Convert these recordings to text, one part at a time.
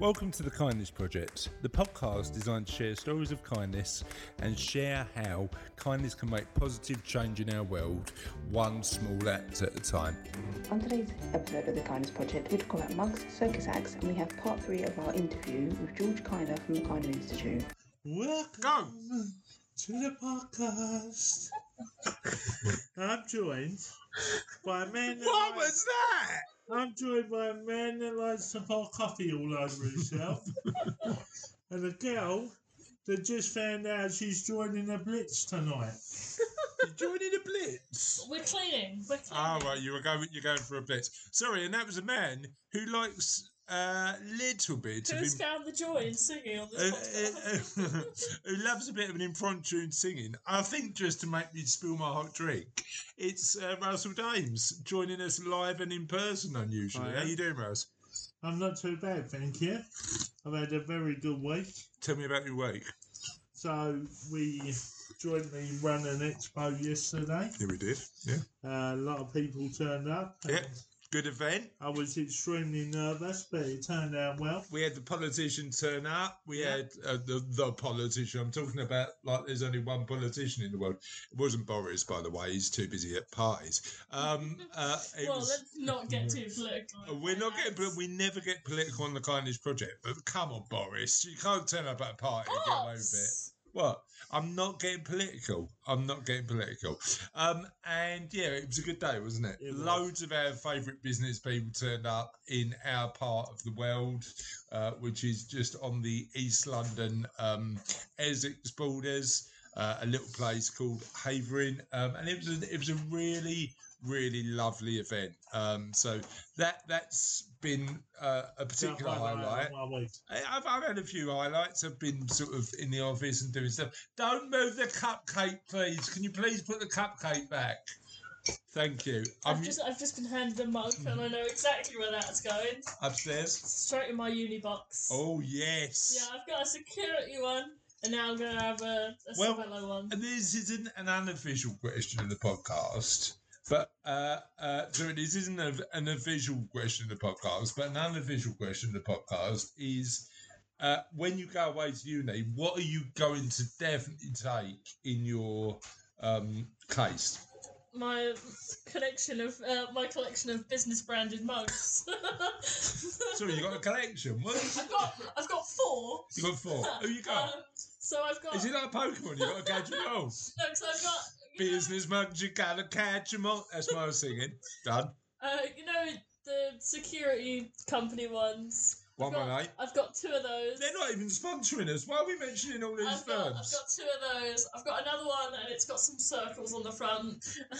Welcome to the Kindness Project, the podcast designed to share stories of kindness and share how kindness can make positive change in our world, one small act at a time. On today's episode of the Kindness Project, we talk about mugs, circus acts, and we have part three of our interview with George Kinder from the Kinder Institute. Welcome to the podcast. I'm joined by a man. What was that? I'm joined by a man that likes to pour coffee all over himself, and a girl that just found out she's joining the Blitz tonight. You're joining the Blitz. We're cleaning. We're ah, cleaning. Oh, right, you were going, you're going for a Blitz. Sorry, and that was a man who likes a little bit of. Who's im- found the joy in singing on uh, this podcast? uh, who loves a bit of an impromptu singing. I think just to make me spill my hot drink, it's uh, Russell Dames joining us live and in person. Unusually, Hiya. how you doing, Russ? I'm not too bad, thank you. I've had a very good week. Tell me about your week. So we jointly ran an expo yesterday. Yeah, we did. Yeah, Uh, a lot of people turned up. yeah, good event. I was extremely nervous, but it turned out well. We had the politician turn up. We Yeah. had uh, the the politician. I'm talking about like there's only one politician in the world. It wasn't Boris, by the way. He's too busy at parties. Um, uh, well, was- let's not get too political. Uh, We're not getting, but we never get political on the kindness project. But come on, Boris, you can't turn up at a party and get away with it. What? I'm not getting political. I'm not getting political. Um, and yeah, it was a good day, wasn't it? It was. Loads of our favourite business people turned up in our part of the world, uh, which is just on the East London um, Essex borders. Uh, a little place called Havering, um, and it was a, it was a really really lovely event. Um, so that that's been uh, a particular That one highlight. of my week. I- I've, I've had a few highlights. I've been sort of in the office and doing stuff. Don't move the cupcake, please. Can you please put the cupcake back? Thank you. I'm I've just I've just been handed a mug and I know exactly where that's going. upstairs. Straight in my uni box. Oh yes. Yeah, I've got a security one, and now I'm gonna have a, a Well, one. And this isn't an unofficial question of the podcast, but uh, uh, so this isn't a, an official question of the podcast, but an unofficial question of the podcast is. Uh, when you go away to uni, what are you going to definitely take in your um, case? My collection of uh, my collection of business branded mugs. Sorry, you got a collection. What? I've got I've got four. You got four. Who you got? Um, so I've got Is it like a Pokemon? You got a all. no, so I've got Business mugs, you gotta catch them all. That's what I'm singing. Done. Uh, you know the security company ones. One I've got, eight. I've got two of those. They're not even sponsoring us. Why are we mentioning all these I've got, I've got two of those. I've got another one, and it's got some circles on the front.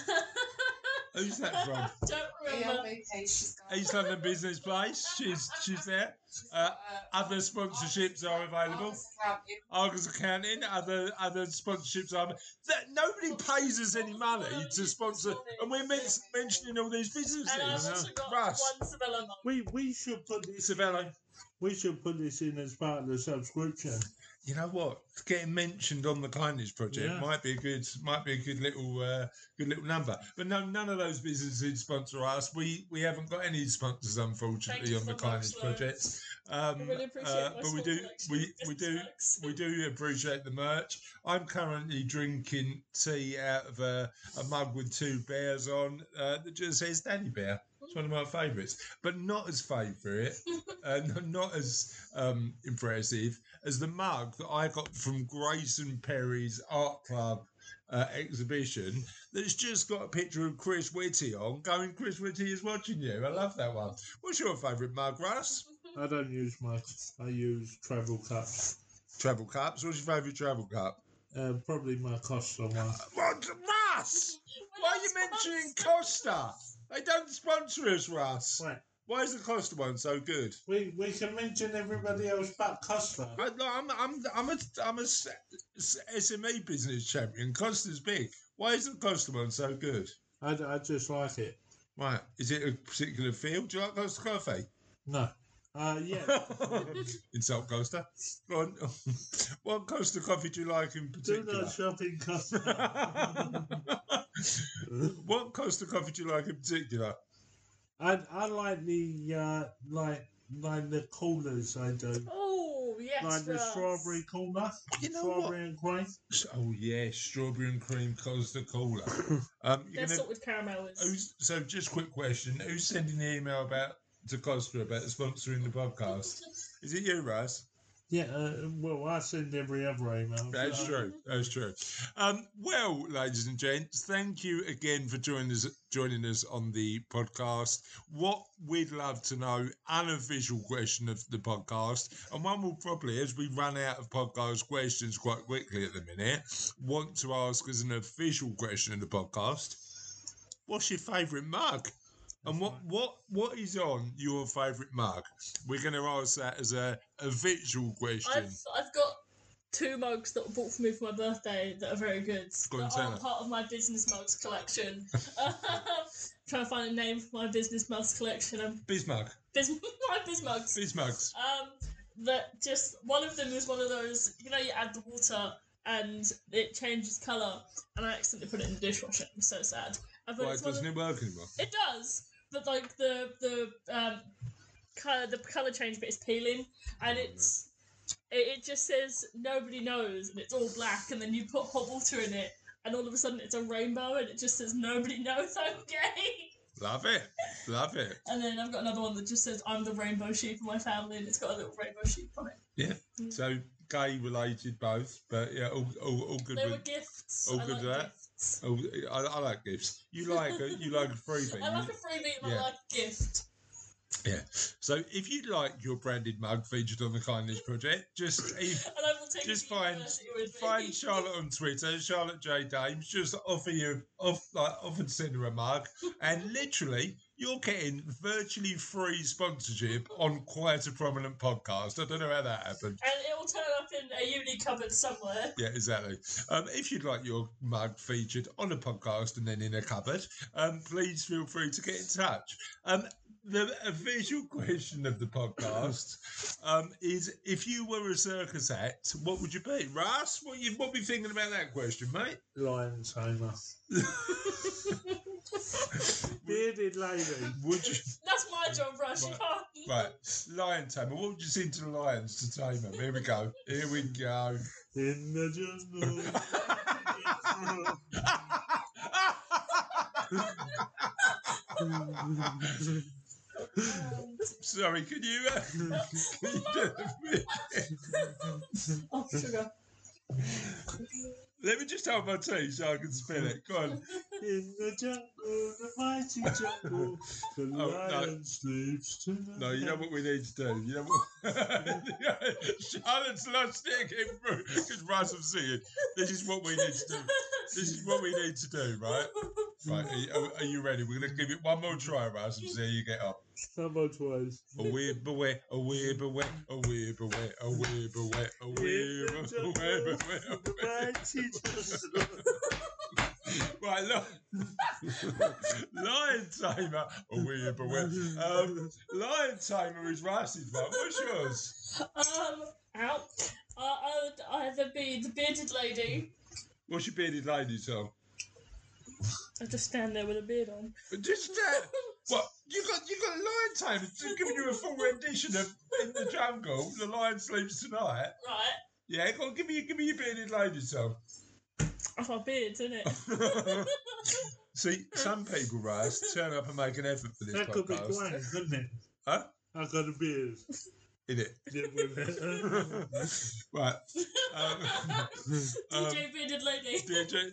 Who's that from? Don't Yeah, remember. okay, she's got East London Business Place. She's she's there. Uh, other sponsorships are available. Argus Accounting, other other sponsorships are. That nobody pays us any money to sponsor, and we're men- mentioning all these businesses. And I've also got Russ, one Savella. We we should put this. Savello. We should put this in as part of the subscription. You know what? Getting mentioned on the kindness project Yeah. might be a good might be a good little uh, good little number. But no, none of those businesses sponsor us. We we haven't got any sponsors unfortunately on the kindness project. Um, really appreciate uh, but we do we we do we do appreciate the merch. I'm currently drinking tea out of a, a mug with two bears on uh, that just says Daddy Bear. It's one of my favourites, but not as favourite and not as um, impressive as the mug that I got from Grayson Perry's art club uh, exhibition. That's just got a picture of Chris Whitty on. Going, Chris Whitty is watching you. I love that one. What's your favourite mug, Russ? I don't use much. I use travel cups. Travel cups. What's your favourite travel cup? Uh, probably my Costa one. What, Russ? Why are you mentioning Costa? They don't sponsor us, Russ. Right. Why is the Costa one so good? We we can mention everybody else but Costa. No, I'm I'm I'm a I'm a SME business champion. Costa's big. Why is the Costa one so good? I, I just like it. Right, is it a particular field? Do you like Costa coffee? No. Uh, yeah. Insult Costa. Go on. what Costa coffee do you like in Do particular? not shop in Costa. what Costa coffee do you like in particular? I I like the uh, like like the coolers I do. Oh yes, like the strawberry cooler. You know strawberry and cream. Oh yeah, strawberry and cream Costa Cooler. Um, you're They're gonna, salted caramel. Is... who's, so just quick question: Who's sending the email about to Costa about sponsoring the podcast? Is it you, Russ? Yeah, uh, well, I send every other email. That's so- true. That's true. Um, well, ladies and gents, thank you again for joining us joining us on the podcast. What we'd love to know, an unofficial question of the podcast, and one will probably, as we run out of podcast questions quite quickly at the minute, want to ask as an official question of the podcast. What's your favourite mug? And what, what what is on your favourite mug? We're going to ask that as a, a virtual question. I've I've got two mugs that were bought for me for my birthday that are very good. Go on, that aren't part of my business mugs collection. trying to find a name for my business mugs collection. Um, Bismarck. biz- my biz mugs. Bismugs. Um, that just one of them is one of those. You know, you add the water and it changes color, and I accidentally put it in the dishwasher. I'm so sad. Why it's one of- doesn't it work anymore? It does, but like the the um color the color change bit is peeling, and it's it, it just says nobody knows, and it's all black, and then you put hot water in it, and all of a sudden it's a rainbow, and it just says nobody knows I'm gay. Love it. Love it. And then I've got another one that just says I'm the rainbow sheep of my family, and it's got a little rainbow sheep on it. Mm. So gay related both, but yeah, all, all, all good They were with. gifts. all I good with that? gifts. Oh, I, I like gifts. You like a, you like a freebie. I like a freebie, and yeah. I like a gift. Yeah. So if you'd like your branded mug featured on the Kindness Project, just if, And I will take Just find- university with me. find Charlotte on Twitter, Charlotte J Dames. Just offer you off like offer to send her a mug, and literally you're getting virtually free sponsorship on quite a prominent podcast. I don't know how that happened. And it will turn up in a uni cupboard somewhere. Yeah, exactly. Um, if you'd like your mug featured on a podcast and then in a cupboard, um, please feel free to get in touch. Um, the official question of the podcast um, is: If you were a circus act, what would you be? Russ, what you what be thinking about that question, mate? Lion tamer. Bearded lady. Would you That's my job, Russ. You Right. can't. right? Lion tamer. What would you sing to the lions to tame them? Here we go. Here we go. In the jungle. Sorry, can you? Uh, can you do it? Oh, sugar. Let me just hold my tea so I can spin it. Go on. In the jungle, the mighty jungle, the Oh, no. lion sleeps tonight. No, you know what we need to do. You know what? Charlotte's lost it again because Russ was singing. This is what we need to do. This is what we need to do, right? Right. Are you, are- are you ready? We're gonna give it one more try, Russ, and see how you get on. Come on twice. A weird beware, a weird beware, a weird beware, a weird beware, a In weird the beware, a weird jungle, beware. the. Right, look. Lion Tamer, a weird beware. Um, Lion Tamer is Russ's one. What's yours? Um, out. Uh, I would either be the bearded lady. What's your bearded lady song? I just stand there with a beard on. Just that. What you got? You got a Lion Tamer just giving you a full rendition of "In the Jungle." The lion sleeps tonight. Right. Yeah, go on, give me, give me your bearded lady song. I've got beards, it? See, some people, Russ, turn up and make an effort for this That could be podcast. Gwen, couldn't it? Huh? I got a beard. In it. Right. Um, um, DJ bearded lady. DJ,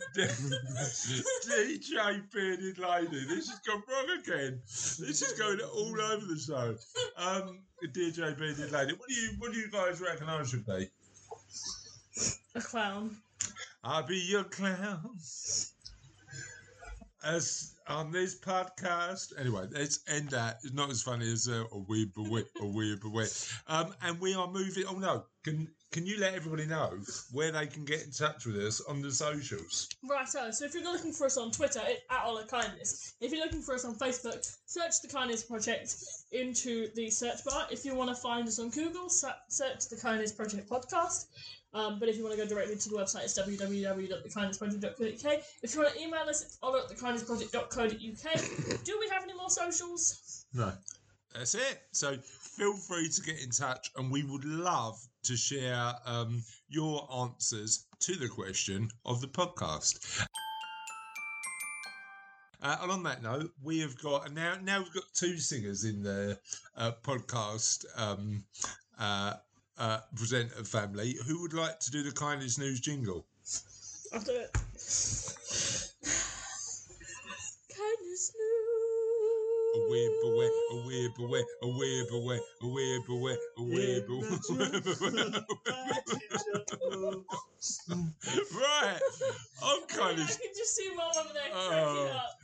DJ Bearded Lady. This has gone wrong again. This is going all over the show. Um, DJ Bearded Lady. What do you What do you guys reckon I should be? A clown. I'll be your clown. As on this podcast. Anyway, let's end that. It's not as funny as uh, a weird wet, a weird wet. Um, and we are moving. Oh no, can can you let everybody know where they can get in touch with us on the socials? Right, so, so if you're looking for us on Twitter, it's at Ola Kindness. If you're looking for us on Facebook, search the Kindness Project into the search bar. If you want to find us on Google, se- search the Kindness Project podcast. Um, but if you want to go directly to the website, it's www.thekindnessproject.co.uk. If you want to email us, it's ola at thekindnessproject.co.uk. Do we have any more socials? No. That's it. So feel free to get in touch, and we would love to share um, your answers to the question of the podcast. Uh, and on that note, we have got now. Now we've got two singers in the uh, podcast um, uh, uh, presenter family. Who would like to do the kindness news jingle? I'll do it. Kindness news. A weird boy, a weird boy, a weird boy, a weird boy, a weird boy. right, I'm kind I can just see mum over there Oh. cracking up.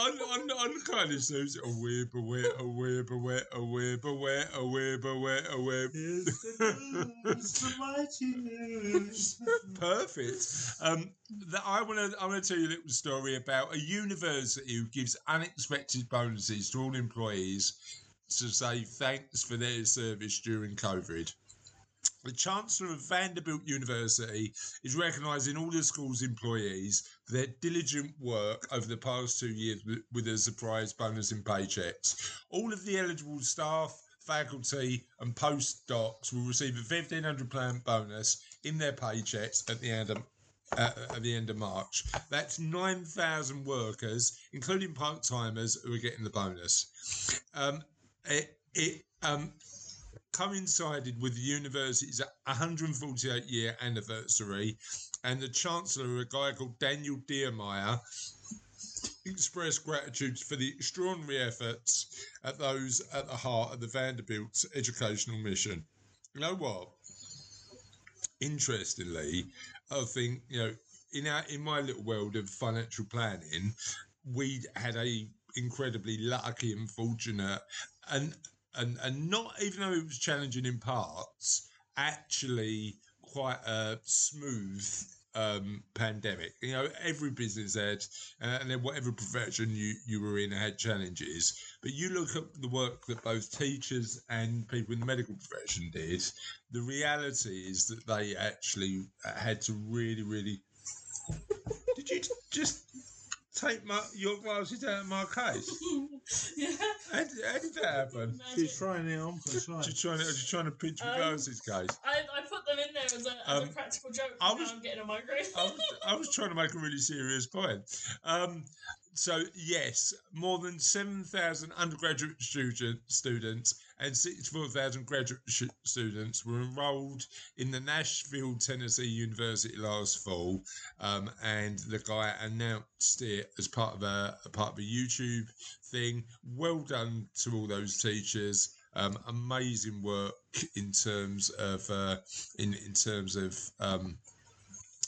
On, on, on kind of news, a weird boy, a weird boy, a weird boy, a weird a weird. Here's the news, the mighty news. Perfect. Um, that I want to I want to tell you a little story about a university who gives unexpected bonuses to all employees to say thanks for their service during COVID. The Chancellor of Vanderbilt University is recognising all the school's employees for their diligent work over the past two years with, a surprise bonus in paychecks. All of the eligible staff, faculty, and postdocs will receive a £1,500 bonus in their paychecks at the end of uh, at the end of March. That's 9,000 workers, including part timers, who are getting the bonus. Um, it it um, coincided with the university's 148 year anniversary, and the Chancellor, a guy called Daniel Diermeier, expressed gratitude for the extraordinary efforts at those at the heart of the Vanderbilt's educational mission. You know what? Interestingly, I think you know in our in my little world of financial planning, we had a incredibly lucky and fortunate and and and not even though it was challenging in parts, actually quite a smooth um pandemic. You know every business had uh, and then whatever profession you you were in had challenges. But you look at the work that both teachers and people in the medical profession did the reality is that they actually had to really really did you just take my your glasses out of my case yeah. how did, how did that happen She's trying it on for size. just trying to just trying to pinch my Um, glasses case I, I put them in there as a, as Um, a practical joke. I I was- I'm getting a migraine. I was, I was trying to make a really serious point. Um, so yes, more than seven thousand undergraduate student, students and sixty-four thousand graduate students were enrolled in the Nashville, Tennessee University last fall, um, and the guy announced it as part of a, a part of a YouTube thing. Well done to all those teachers. Um, amazing work in terms of uh, in in terms of um,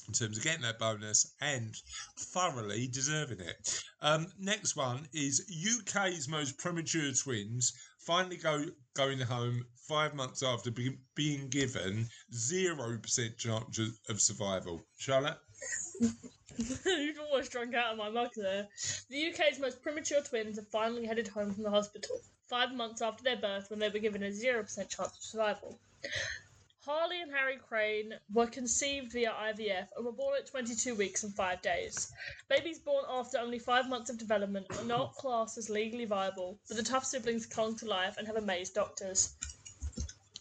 in terms of getting that bonus and thoroughly deserving it. Um, next one is UK's most premature twins finally go going home five months after be, being given zero percent chance of- survival. Charlotte, You've almost drunk out of my mug there. The UK's most premature twins have finally headed home from the hospital, five months after their birth when they were given a 0% chance of survival. Harley and Harry Crane were conceived via IVF and were born at 22 weeks and 5 days. Babies born after only 5 months of development are not classed as legally viable, but the tough siblings clung to life and have amazed doctors.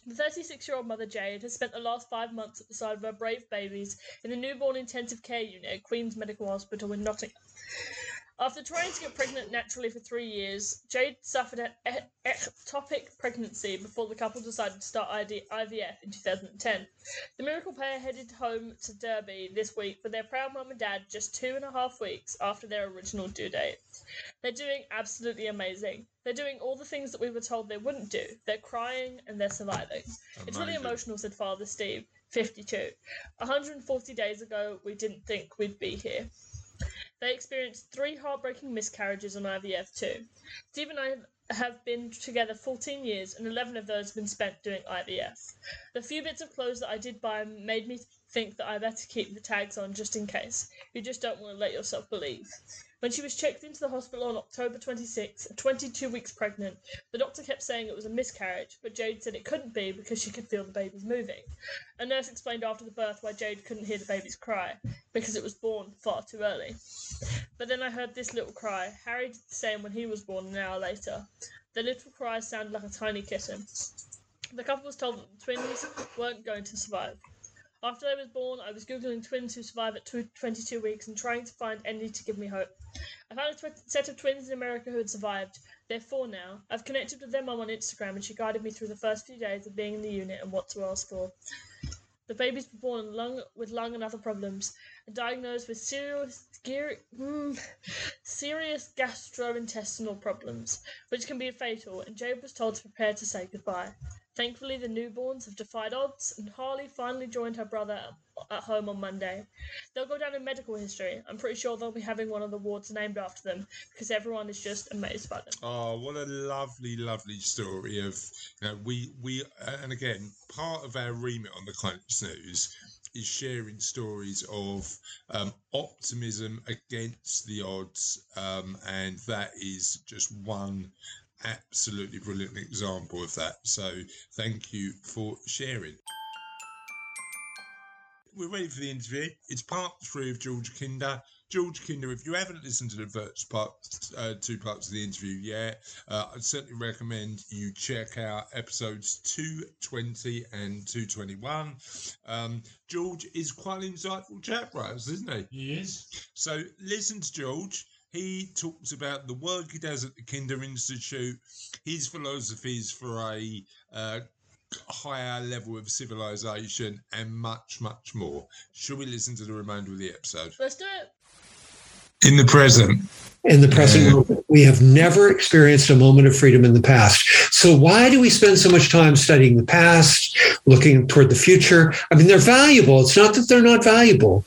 The 36 year old mother Jade has spent the last five months at the side of her brave babies in the newborn intensive care unit at Queen's Medical Hospital in Nottingham. After trying to get pregnant naturally for three years, Jade suffered an ectopic pregnancy before the couple decided to start IVF in 2010. The miracle pair headed home to Derby this week with their proud mum and dad just two and a half weeks after their original due date. They're doing absolutely amazing. They're doing all the things that we were told they wouldn't do. They're crying and they're surviving. It's really emotional, said Father Steve, 52. 140 days ago, we didn't think we'd be here. They experienced three heartbreaking miscarriages on IVF too. Steve and I have been together 14 years, and 11 of those have been spent doing IVF. The few bits of clothes that I did buy made me think that I better keep the tags on just in case. You just don't want to let yourself believe. When she was checked into the hospital on October 26, 22 weeks pregnant, the doctor kept saying it was a miscarriage, but Jade said it couldn't be because she could feel the babies moving. A nurse explained after the birth why Jade couldn't hear the baby's cry, because it was born far too early. But then I heard this little cry. Harry did the same when he was born an hour later. The little cries sounded like a tiny kitten. The couple was told that the twins weren't going to survive. After they was born, I was googling twins who survive at tw- 22 weeks and trying to find any to give me hope. I found a set of twins in America who had survived. They're four now. I've connected with their mum on Instagram, and she guided me through the first few days of being in the unit and what to ask for. The babies were born lung, with lung and other problems, and diagnosed with serious, mm, serious gastrointestinal problems, which can be fatal, and Jade was told to prepare to say goodbye. Thankfully, the newborns have defied odds, and Harley finally joined her brother at home on Monday. They'll go down in medical history. I'm pretty sure they'll be having one of the wards named after them because everyone is just amazed by them. Oh, what a lovely, lovely story of you know we we and again part of our remit on the Kindness News is sharing stories of um, optimism against the odds, um, and that is just one absolutely brilliant example of that. So thank you for sharing. We're ready for the interview. It's part three of George Kinder. George Kinder, if you haven't listened to the first part, uh, two parts of the interview yet, uh, I'd certainly recommend you check out episodes 220 and 221. Um, George is quite an insightful chap, right, isn't he? He is. So listen to George. He talks about the work he does at the Kinder Institute, his philosophies for a uh, higher level of civilization, and much, much more. Should we listen to the remainder of the episode? Let's do it. In the present, in the present Yeah. moment. We have never experienced a moment of freedom in the past. So why do we spend so much time studying the past, looking toward the future? I mean, they're valuable. It's not that they're not valuable,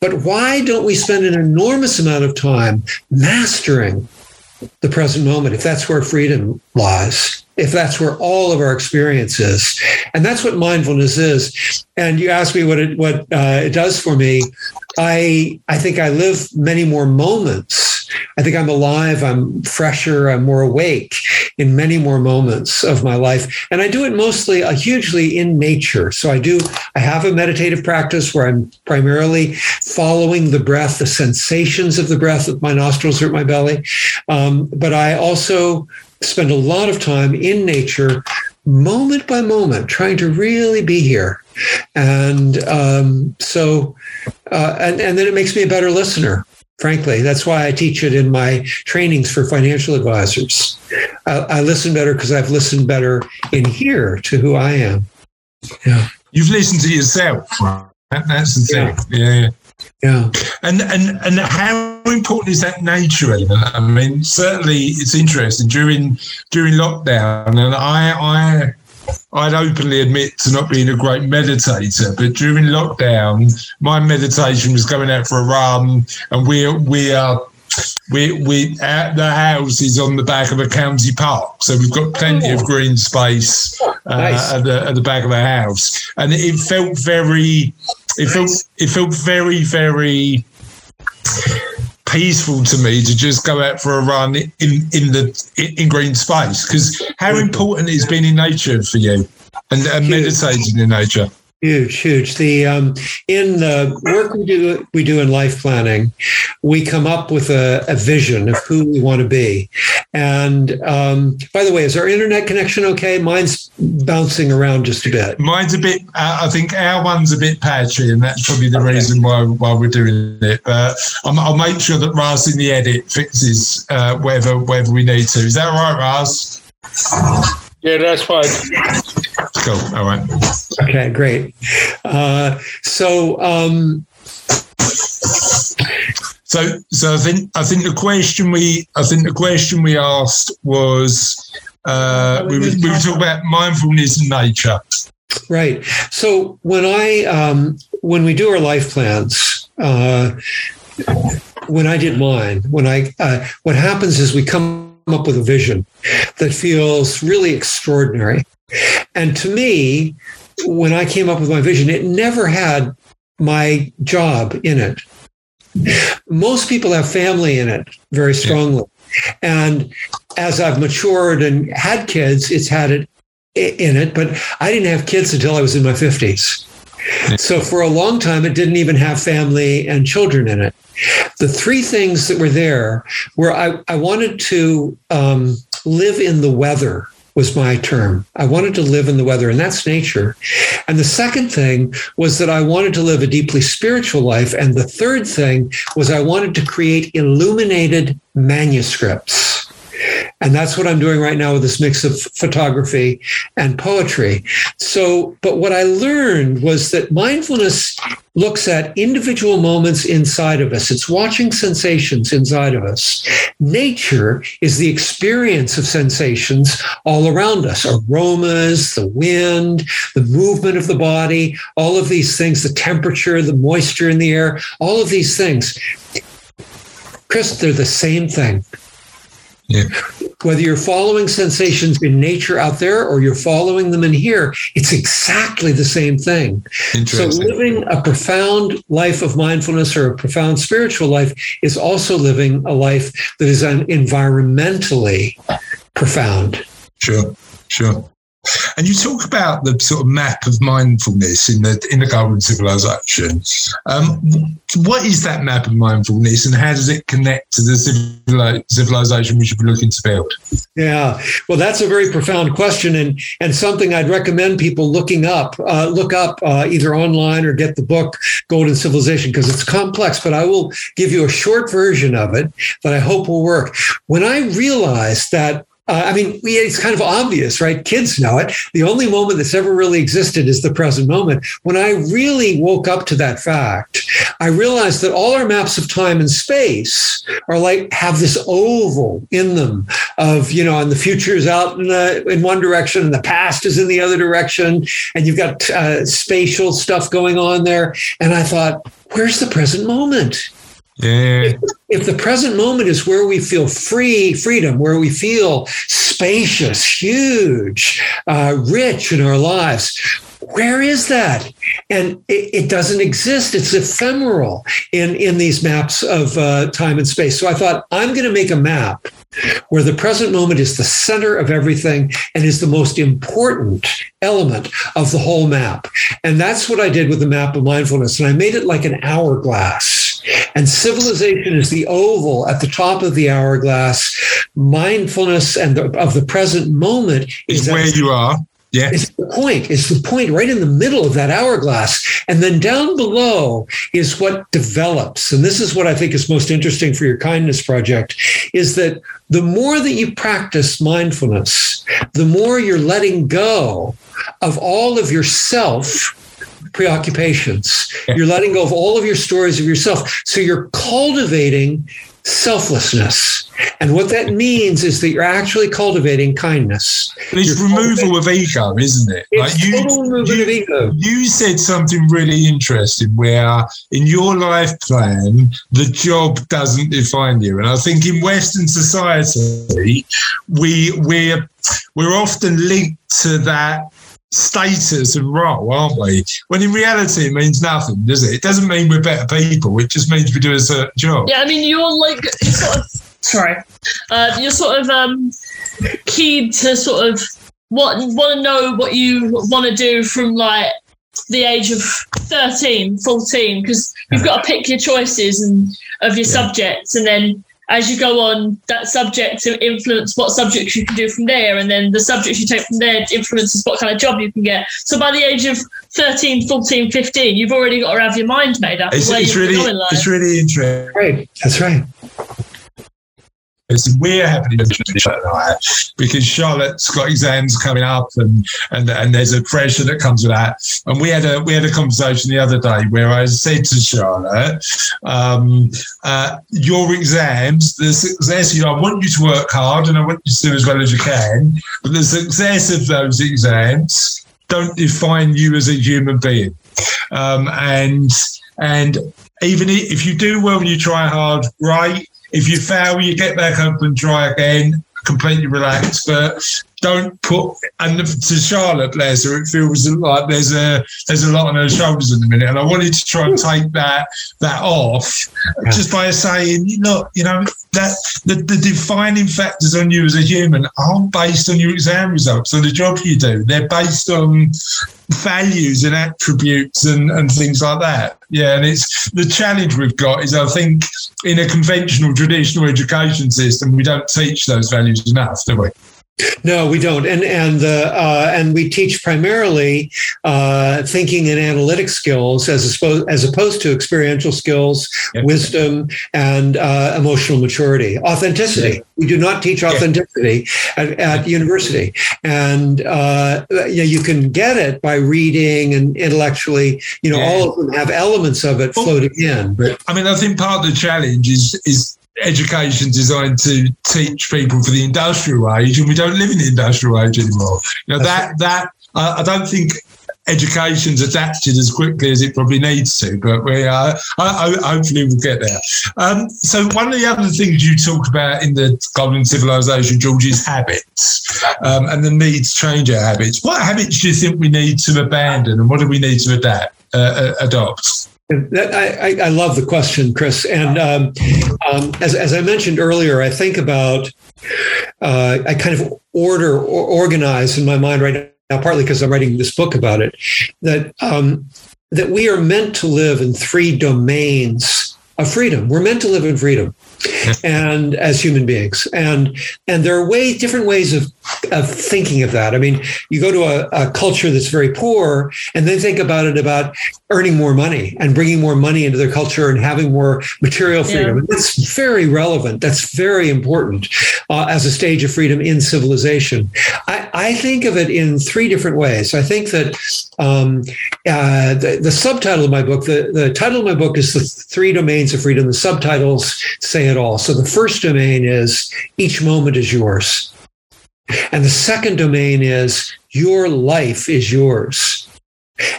but why don't we spend an enormous amount of time mastering the present moment if that's where freedom lies? If that's where all of our experience is, and that's what mindfulness is. And you ask me what it what uh, it does for me. I I think I live many more moments. I think I'm alive. I'm fresher. I'm more awake in many more moments of my life, and I do it mostly, uh, hugely in nature. So I do. I have a meditative practice where I'm primarily following the breath, the sensations of the breath with my nostrils or at my belly, um, but I also spend a lot of time in nature, moment by moment, trying to really be here. And um, so, uh, and, and then it makes me a better listener. Frankly, that's why I teach it in my trainings for financial advisors. I, I listen better because I've listened better in here to who I am. Yeah, you've listened to yourself. That, that's the thing. Yeah. yeah. yeah. And and and how important is that nature element? I mean, certainly it's interesting during during lockdown, and I I I'd openly admit to not being a great meditator, but during lockdown, my meditation was going out for a run, and we we are. We we at the house is on the back of a county park, so we've got plenty of green space uh, Nice. at the at the back of the house, and it felt very, it felt it felt very very peaceful to me to just go out for a run in in the in, green space. Because how important is being in nature for you and, and meditating in nature? Huge, huge. The um, in the work we do we do in life planning, we come up with a, a vision of who we want to be. And um, by the way, is our internet connection okay? Mine's bouncing around just a bit. Mine's a bit. Uh, I think our one's a bit patchy, and that's probably the Okay. reason why why we're doing it. But I'm, I'll make sure that Russ in the edit fixes uh, wherever wherever we need to. Is that all right, Russ? Yeah, that's fine. Cool. All right. Okay, great. Uh, so um, So, so I think I think the question we I think the question we asked was uh, we were we were talking about mindfulness and nature. Right. So when I um, when we do our life plans, uh, when I did mine, when I uh, what happens is we come up with a vision that feels really extraordinary, and to me, when I came up with my vision, it never had my job in it. Most people have family in it very strongly. And as I've matured and had kids, it's had it in it, but I didn't have kids until I was in my 50s. So for a long time, it didn't even have family and children in it. The three things that were there were I, I wanted to um, live in the weather was my term. I wanted to live in the weather, and that's nature. And the second thing was that I wanted to live a deeply spiritual life. And the third thing was I wanted to create illuminated manuscripts. And that's what I'm doing right now with this mix of photography and poetry. So, but what I learned was that mindfulness looks at individual moments inside of us, it's watching sensations inside of us. Nature is the experience of sensations all around us aromas, the wind, the movement of the body, all of these things, the temperature, the moisture in the air, all of these things. Chris, they're the same thing. Yeah. Whether you're following sensations in nature out there or you're following them in here, it's exactly the same thing. So, living a profound life of mindfulness or a profound spiritual life is also living a life that is environmentally profound. Sure, sure. And you talk about the sort of map of mindfulness in the in the golden civilization. Um, what is that map of mindfulness, and how does it connect to the civili- civilization we should be looking to build? Yeah, well, that's a very profound question, and and something I'd recommend people looking up, uh, look up uh, either online or get the book Golden Civilization because it's complex. But I will give you a short version of it that I hope will work. When I realized that. Uh, I mean, we, it's kind of obvious, right? Kids know it. The only moment that's ever really existed is the present moment. When I really woke up to that fact, I realized that all our maps of time and space are like have this oval in them of you know and the future is out in, the, in one direction and the past is in the other direction and you've got uh, spatial stuff going on there and i thought where's the present moment Yeah, if the present moment is where we feel free freedom where we feel spacious huge uh, rich in our lives where is that and it, it doesn't exist it's ephemeral in in these maps of uh, time and space so i thought i'm going to make a map where the present moment is the center of everything and is the most important element of the whole map. And that's what I did with the map of mindfulness. And I made it like an hourglass. And civilization is the oval at the top of the hourglass. Mindfulness and the, of the present moment is is where you are. Yeah, it's the point. It's the point right in the middle of that hourglass. And then down below is what develops. And this is what I think is most interesting for your kindness project is that the more that you practice mindfulness, the more you're letting go of all of your self preoccupations. You're letting go of all of your stories of yourself. So you're cultivating selflessness. And what that means is that you're actually cultivating kindness. it's You're removal of ego, isn't it? It's you, total removal you- of ego. you said something really interesting where in your life plan the job doesn't define you and i think in western society we we're we're often linked to that status and role aren't we? When in reality it means nothing does it? It doesn't mean we're better people it just means we do a certain job Yeah, I mean, you're like you're sort of sorry, uh, you're sort of um keen to sort of what want to know what you want to do from like the age of 13 14 because you've got to pick your choices and of your Yeah. subjects and then as you go on that subject to influence what subjects you can do from there and then the subjects you take from there influences what kind of job you can get so by the age of 13 14 15 you've already got to have your mind made up it's, it's really go in life. it's really interesting Right. That's right. We're having a because Charlotte's got exams coming up and, and and there's a pressure that comes with that. And we had a we had a conversation the other day where I said to Charlotte, um, uh, your exams, the success, you know, I want you to work hard and I want you to do as well as you can, but the success of those exams don't define you as a human being. Um, and and even if you do well and you try hard, great. If you fail, you get back up and try again, completely relaxed. But don't put and to Charlotte, bless her, it feels like there's a there's a lot on her shoulders in the minute. And I wanted to try and take that that off just by saying, look, you know, that the, the defining factors on you as a human aren't based on your exam results or the job you do. They're based on values and attributes and, and things like that. Yeah, and it's the challenge we've got is I think in a conventional traditional education system we don't teach those values enough, do we? No, we don't, and and the uh, and we teach primarily uh, thinking and analytic skills as opposed as opposed to experiential skills, yep. wisdom, and uh, emotional maturity, authenticity. We do not teach authenticity at, at university, and uh, yeah, you can get it by reading and intellectually. You know, all of them have elements of it floating in. But I mean, I think part of the challenge is is education designed to teach people for the industrial age, and we don't live in the industrial age anymore. You know, that that uh, I don't think education's adapted as quickly as it probably needs to, but we are. Uh, hopefully, we'll get there. Um, so, one of the other things you talk about in the Golden Civilization, George, is habits um, and the need to change our habits. What habits do you think we need to abandon, and what do we need to adapt, uh, uh adopt? I, I, love the question, Chris. And um, um, as, as I mentioned earlier, I think about, uh, I kind of order or organize in my mind right now, partly because I'm writing this book about it, that, um, that we are meant to live in three domains of freedom. We're meant to live in freedom and as human beings. And and there are ways different ways of of thinking of that. I mean, you go to a, a culture that's very poor and then think about it about earning more money and bringing more money into their culture and having more material freedom. Yeah. That's very relevant. That's very important uh, as a stage of freedom in civilization. I, I, think of it in three different ways. I think that um, uh, the, the subtitle of my book, the, the title of my book is The Three Domains of Freedom. The subtitles say it all. So the first domain is each moment is yours. And the second domain is your life is yours.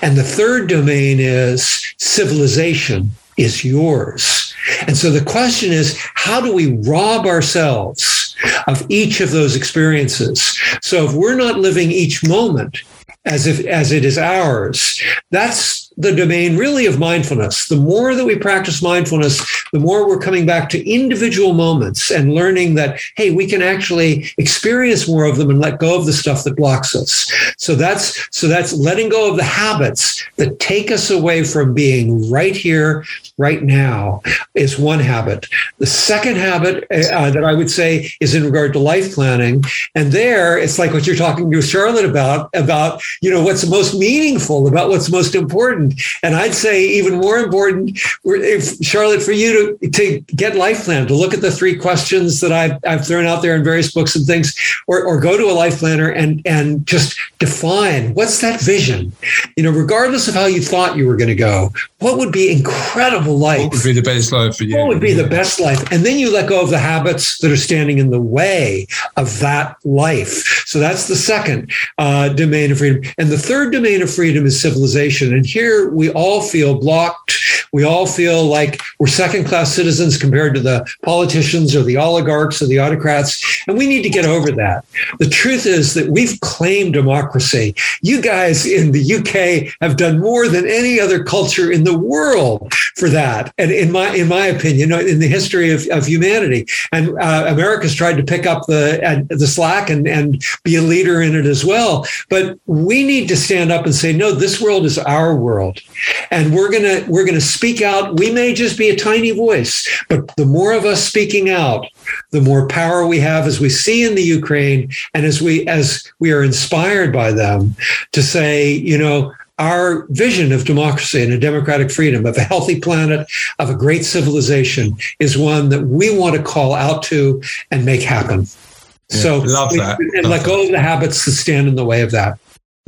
And the third domain is civilization is yours. And so the question is how do we rob ourselves of each of those experiences? So if we're not living each moment as if as it is ours, that's the domain really of mindfulness. The more that we practice mindfulness, the more we're coming back to individual moments and learning that, hey, we can actually experience more of them and let go of the stuff that blocks us. So that's so that's letting go of the habits that take us away from being right here, right now, is one habit. The second habit uh, that I would say is in regard to life planning, and there it's like what you're talking to Charlotte about about you know what's most meaningful, about what's most important. And I'd say even more important, if Charlotte, for you to, to get life plan, to look at the three questions that I've, I've thrown out there in various books and things, or, or go to a life planner and, and just define what's that vision, you know, regardless of how you thought you were going to go, what would be incredible life? What would be the best life for you? What would be the best life? And then you let go of the habits that are standing in the way of that life. So that's the second uh, domain of freedom. And the third domain of freedom is civilization. And here we all feel blocked. We all feel like we're second class citizens compared to the politicians or the oligarchs or the autocrats. And we need to get over that. The truth is that we've claimed democracy. You guys in the UK have done more than any other culture in the world for that. And in my in my opinion, in the history of, of humanity, and uh, America's tried to pick up the the slack and and be a leader in it as well. But we need to stand up and say, no, this world is our world world and we're going to we're going to speak out we may just be a tiny voice but the more of us speaking out the more power we have as we see in the ukraine and as we as we are inspired by them to say you know our vision of democracy and a democratic freedom, of a healthy planet, of a great civilization, is one that we want to call out to and make happen. Yeah, so, love that. and love let go that. of the habits that stand in the way of that.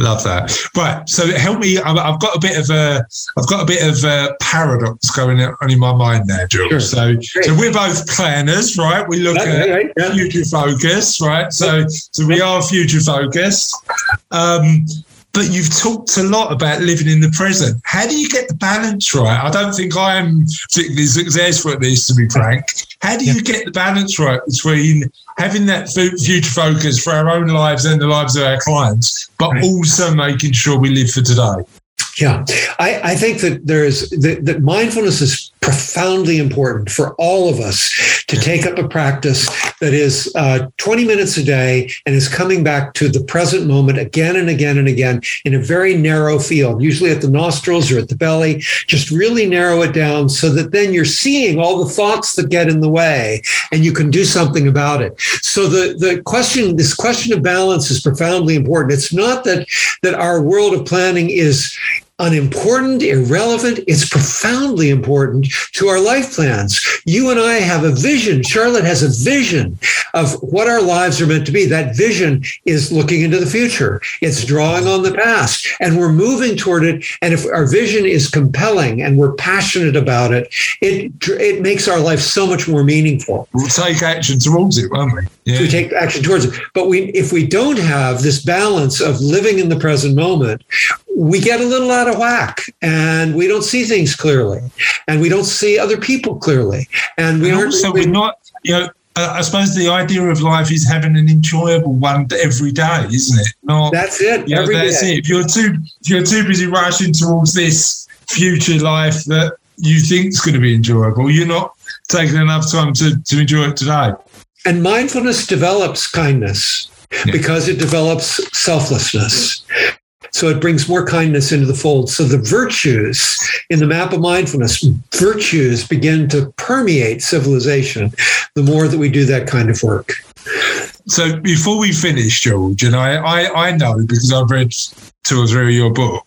Love that. Right. So help me. I've got a bit of a, I've got a bit of a paradox going on in my mind there, Jules. Sure. So, so we're both planners, right? We look at right, yeah. future focus, right? So, so we are future focused. Um, but you've talked a lot about living in the present. How do you get the balance right? I don't think I am particularly successful at this, to be frank. How do you get the balance right between having that future focus for our own lives and the lives of our clients, but right. also making sure we live for today? Yeah, I, I think that there's that, that mindfulness is profoundly important for all of us to take up a practice that is uh, 20 minutes a day and is coming back to the present moment again and again and again in a very narrow field, usually at the nostrils or at the belly. Just really narrow it down so that then you're seeing all the thoughts that get in the way and you can do something about it. So the, the question, this question of balance is profoundly important. It's not that that our world of planning is unimportant, irrelevant. It's profoundly important to our life plans. You and I have a vision. Charlotte has a vision of what our lives are meant to be. That vision is looking into the future. It's drawing on the past and we're moving toward it. And if our vision is compelling and we're passionate about it, it, it makes our life so much more meaningful. We'll take action towards it, won't we? Yeah. We take action towards it. But we, if we don't have this balance of living in the present moment, we get a little out of whack and we don't see things clearly and we don't see other people clearly and we aren't also we're not you know I suppose the idea of life is having an enjoyable one every day, isn't it? Not that's it. You know, that's day. it. If you're too if you're too busy rushing towards this future life that you think is going to be enjoyable, you're not taking enough time to, to enjoy it today. And mindfulness develops kindness yeah. because it develops selflessness. So it brings more kindness into the fold. So the virtues in the map of mindfulness, virtues begin to permeate civilization the more that we do that kind of work. So before we finish, George, and I, I, I know because I've read two or three of your books,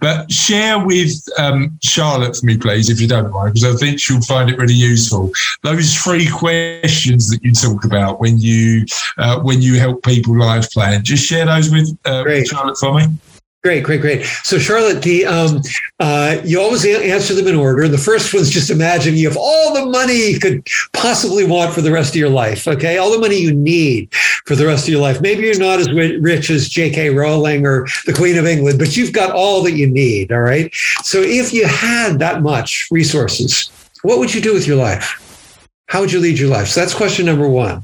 but share with um, Charlotte for me, please, if you don't mind, because I think she'll find it really useful. Those three questions that you talk about when you uh, when you help people life plan, just share those with, uh, with Charlotte for me. Great, great, great. So, Charlotte, the um, uh, you always answer them in order. The first one's just imagine you have all the money you could possibly want for the rest of your life. Okay, all the money you need for the rest of your life. Maybe you're not as rich as J.K. Rowling or the Queen of England, but you've got all that you need. All right. So, if you had that much resources, what would you do with your life? How would you lead your life? So that's question number one.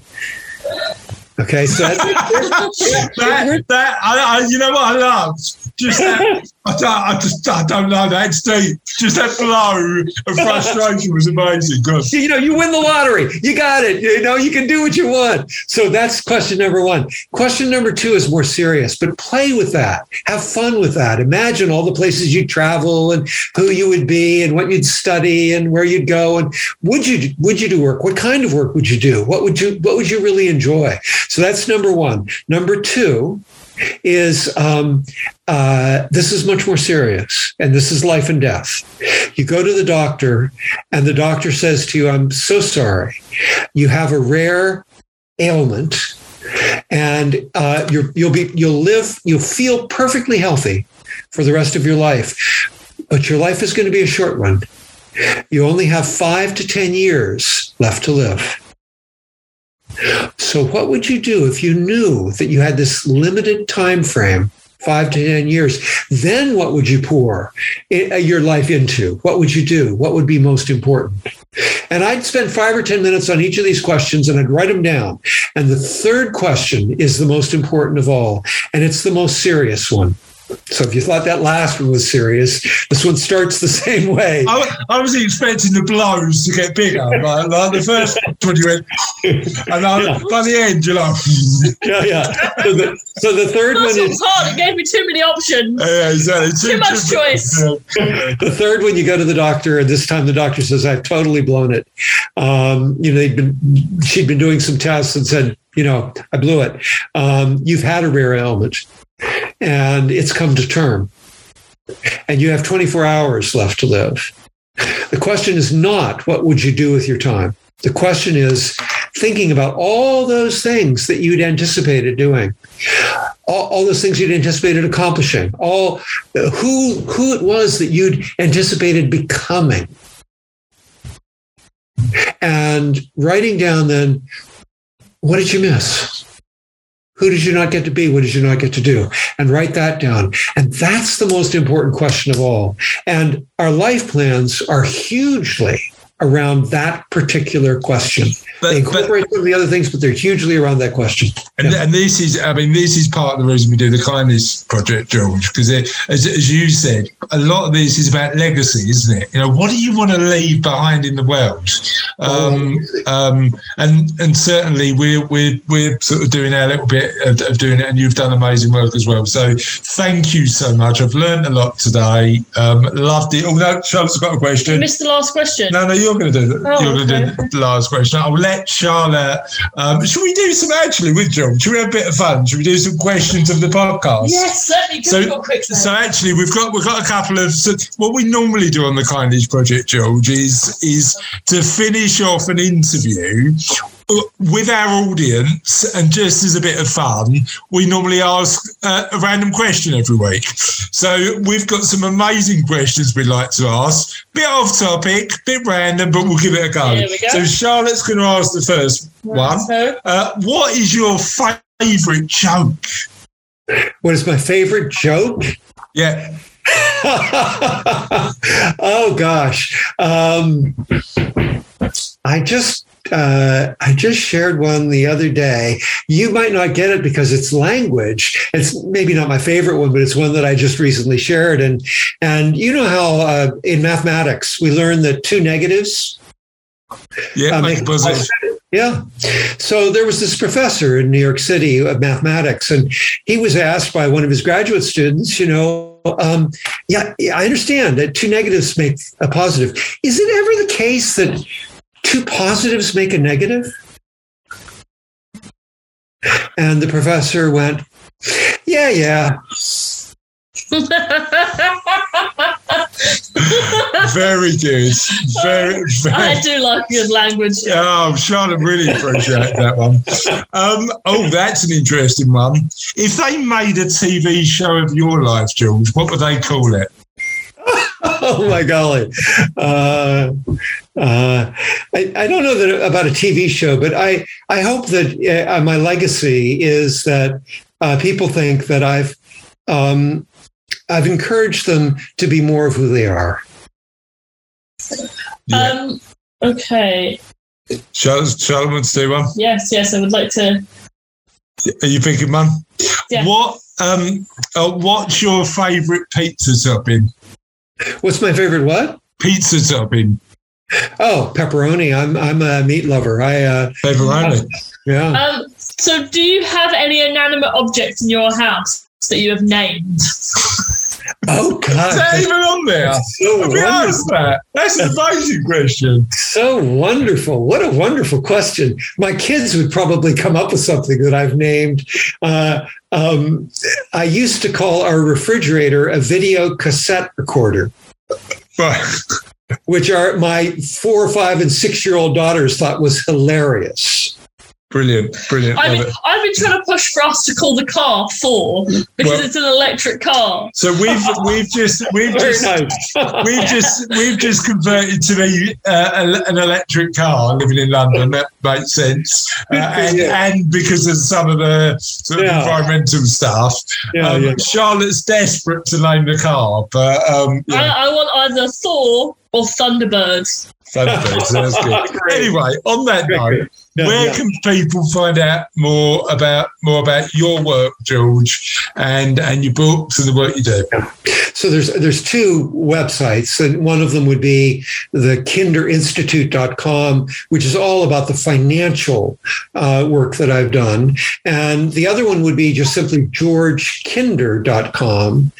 Okay, so that, that I, I, you know what? I love just that, I, don't, I just I don't know that deep. Just that flow of frustration was amazing. Good. You know, you win the lottery. You got it. You know, you can do what you want. So that's question number one. Question number two is more serious, but play with that. Have fun with that. Imagine all the places you travel and who you would be and what you'd study and where you'd go and would you would you do work? What kind of work would you do? What would you what would you really enjoy? So that's number one. Number two is um, uh, this is much more serious and this is life and death. You go to the doctor and the doctor says to you, I'm so sorry. You have a rare ailment and uh, you will be you'll live you'll feel perfectly healthy for the rest of your life but your life is going to be a short one you only have five to ten years left to live so what would you do if you knew that you had this limited time frame five to 10 years, then what would you pour uh, your life into? What would you do? What would be most important? And I'd spend five or 10 minutes on each of these questions and I'd write them down. And the third question is the most important of all, and it's the most serious one. So if you thought that last one was serious, this one starts the same way. I, I was expecting the blows to get bigger. Like, like the first one you went, and then yeah. by the end you're like, yeah, yeah. So the, so the third one is hard. It gave me too many options. Yeah, exactly. Too, too much too, choice. the third one, you go to the doctor, and this time the doctor says, "I've totally blown it." Um, you know, they'd been she'd been doing some tests and said, "You know, I blew it. Um, you've had a rare ailment." And it's come to term. And you have 24 hours left to live. The question is not what would you do with your time? The question is thinking about all those things that you'd anticipated doing, all, all, those things you'd anticipated accomplishing, all who who it was that you'd anticipated becoming, and writing down then what did you miss? Who did you not get to be? What did you not get to do? And write that down. And that's the most important question of all. And our life plans are hugely around that particular question. They But, but incorporate some of the other things, but they're hugely around that question. and, and this is, I mean, this is part of the reason we do the kindness project, George, because as, as you said, a lot of this is about legacy, isn't it? You know, what do you want to leave behind in the world? Um, um, and and certainly we're we're we're sort of doing our little bit of, of doing it, and you've done amazing work as well. So thank you so much. I've learned a lot today. Um, loved it. Oh no, Charlotte's got a You question. missed the last question. No, no, you're going to do the, Oh, you're going to do the last question. I'll let Charlotte. Um, should we do some actually with John? Should we have a bit of fun? Should we do some questions of the podcast? Yes, certainly. So- So, quick So actually, we've got we've got a couple of so what we normally do on the Kindness Project, George, is is to finish off an interview with our audience, and just as a bit of fun, we normally ask uh, a random question every week. So we've got some amazing questions we'd like to ask. Bit off topic, bit random, but we'll give it a go. Go. So Charlotte's going to ask the first one. So, Uh, what is your favourite joke? What is my favorite joke? Yeah. oh gosh, um, I just uh, I just shared one the other day. You might not get it because it's language. It's maybe not my favorite one, but it's one that I just recently shared. And and you know how uh, in mathematics we learn that two negatives Yeah, uh, make positive. yeah. So there was this professor in New York City of mathematics, and he was asked by one of his graduate students, you know, um, yeah, yeah, I understand that two negatives make a positive. Is it ever the case that two positives make a negative? And the professor went, yeah, yeah. Very good. Very, very, I do like good language. Oh, Charlotte really appreciate that one. Um, oh, that's an interesting one. If they made a TV show of your life, George, what would they call it? oh my golly. Uh, uh, I, I don't know that about a TV show, but I, I hope that uh, my legacy is that uh, people think that I've um, I've encouraged them to be more of who they are. Yeah. Um, okay. Charlotte, Charlotte wants to do one. Yes, yes, I would like to. Are you picking one? Yeah. What? Um, uh, what's your favourite pizza topping? What's my favorite? What? Pizza topping. Oh, pepperoni. I'm I'm a meat lover. I uh, Pepperoni. yeah. Um, so, do you have any inanimate objects in your house that you have named? Oh God! Is that even on there? so Have you wonderful. asked that? That's an amazing question. So wonderful. What a wonderful question. My kids would probably come up with something that I've named. Uh, um, I used to call our refrigerator a video cassette recorder, Right. which are my four, five, and six year old daughters thought was hilarious. Brilliant, brilliant. I've been. I've been trying to push for us to call the car Thor because Well- it's an electric car. So we've we've just we've just we've just we've just converted to a, uh, a- an electric car living in London. That makes sense, uh, and, Yeah. and because of some of the sort of Yeah. environmental stuff. Yeah, um, yeah. Charlotte's desperate to name the car, but um, yeah, I, I want either Thor or Thunderbirds. Thunderbird, so that's good. Anyway, on that note, Yeah, where can people find out more about more about your work, George, and and your books and the work you do? So there's there's two websites, and one of them would be the kinderinstitute.com, which is all about the financial uh, work that I've done. And the other one would be just simply georgekinder.com.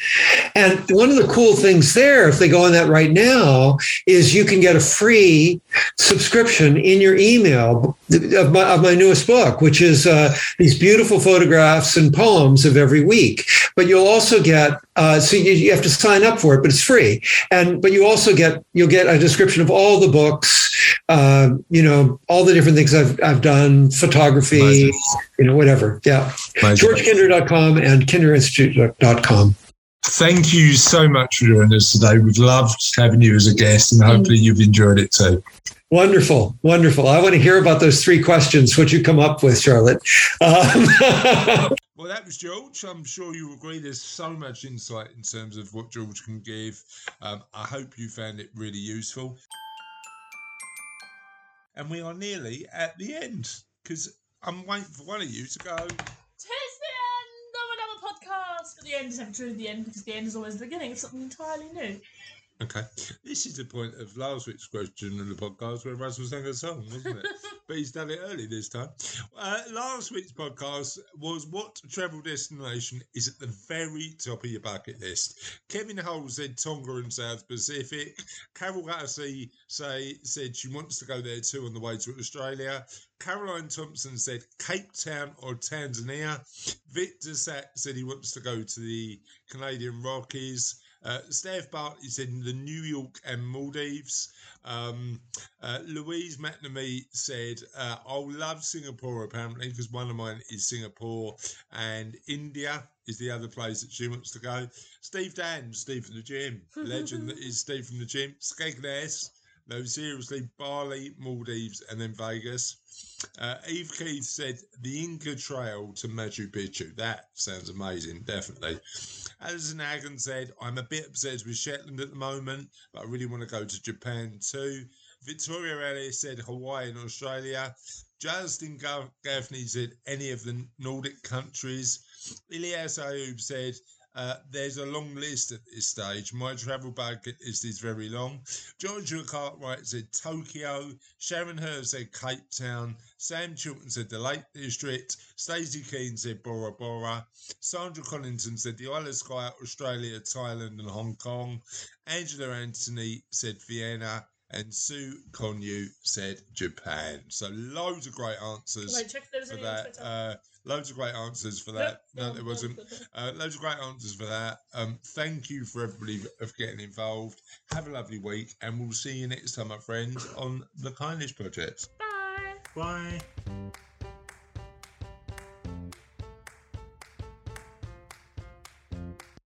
And one of the cool things there, if they go on that right now, is you can get a free subscription in your email of my, of my newest book, which is uh, these beautiful photographs and poems of every week. But you'll also get uh, so you, you have to sign up for it, but it's free. And but you also get you'll get a description of all the books, uh, you know, all the different things I've I've done, photography, you know, whatever. Yeah, georgekinder.com and kinderinstitute.com. Thank you so much for joining us today. We've loved having you as a guest, and hopefully you've enjoyed it too. Wonderful, wonderful. I want to hear about those three questions. What you come up with, Charlotte? Um, Well, that was George. I'm sure you agree. There's so much insight in terms of what George can give. Um, I hope you found it really useful. and we are nearly at the end because I'm waiting for one of you to go. Tis the end of another podcast. But the end is never truly the end because the end is always the beginning of something entirely new. Okay, this is the point of last week's question in the podcast where Russell sang a song, wasn't it? but he's done it early this time. Uh, last week's podcast was what travel destination is at the very top of your bucket list. Kevin Hull said Tonga and South Pacific. Carol Gattersey say said she wants to go there too on the way to Australia. Caroline Thompson said Cape Town or Tanzania. Victor Sack said he wants to go to the Canadian Rockies. Uh, Steph Bartley in the New York and Maldives. Um, uh, Louise McNamee said, uh, I'll love Singapore apparently because one of mine is Singapore and India is the other place that she wants to go. Steve Dan, Steve from the gym, legend that is Steve from the gym. Skegness, no, seriously, Bali, Maldives, and then Vegas. Uh, Eve Keith said the Inca Trail to Machu Picchu. That sounds amazing, definitely. Alison Hagen said, I'm a bit obsessed with Shetland at the moment, but I really want to go to Japan too. Victoria Ellis said Hawaii and Australia. Justin Gaffney said any of the Nordic countries. Ilyas Ayub said uh, there's a long list at this stage. My travel bag list is very long. Georgia Cartwright said Tokyo. Sharon Herr said Cape Town. Sam Chilton said the Lake District. Stacey Keane said Bora Bora. Sandra Collinson said the Isle of Skye, Australia, Thailand, and Hong Kong. Angela Anthony said Vienna. And Sue Conyu said Japan. So loads of great answers Wait, check if for any that. Uh, loads of great answers for that. No, there wasn't. Uh, loads of great answers for that. Um, thank you for everybody of getting involved. Have a lovely week, and we'll see you next time, my friends, on the Kindness Project. Bye. Bye.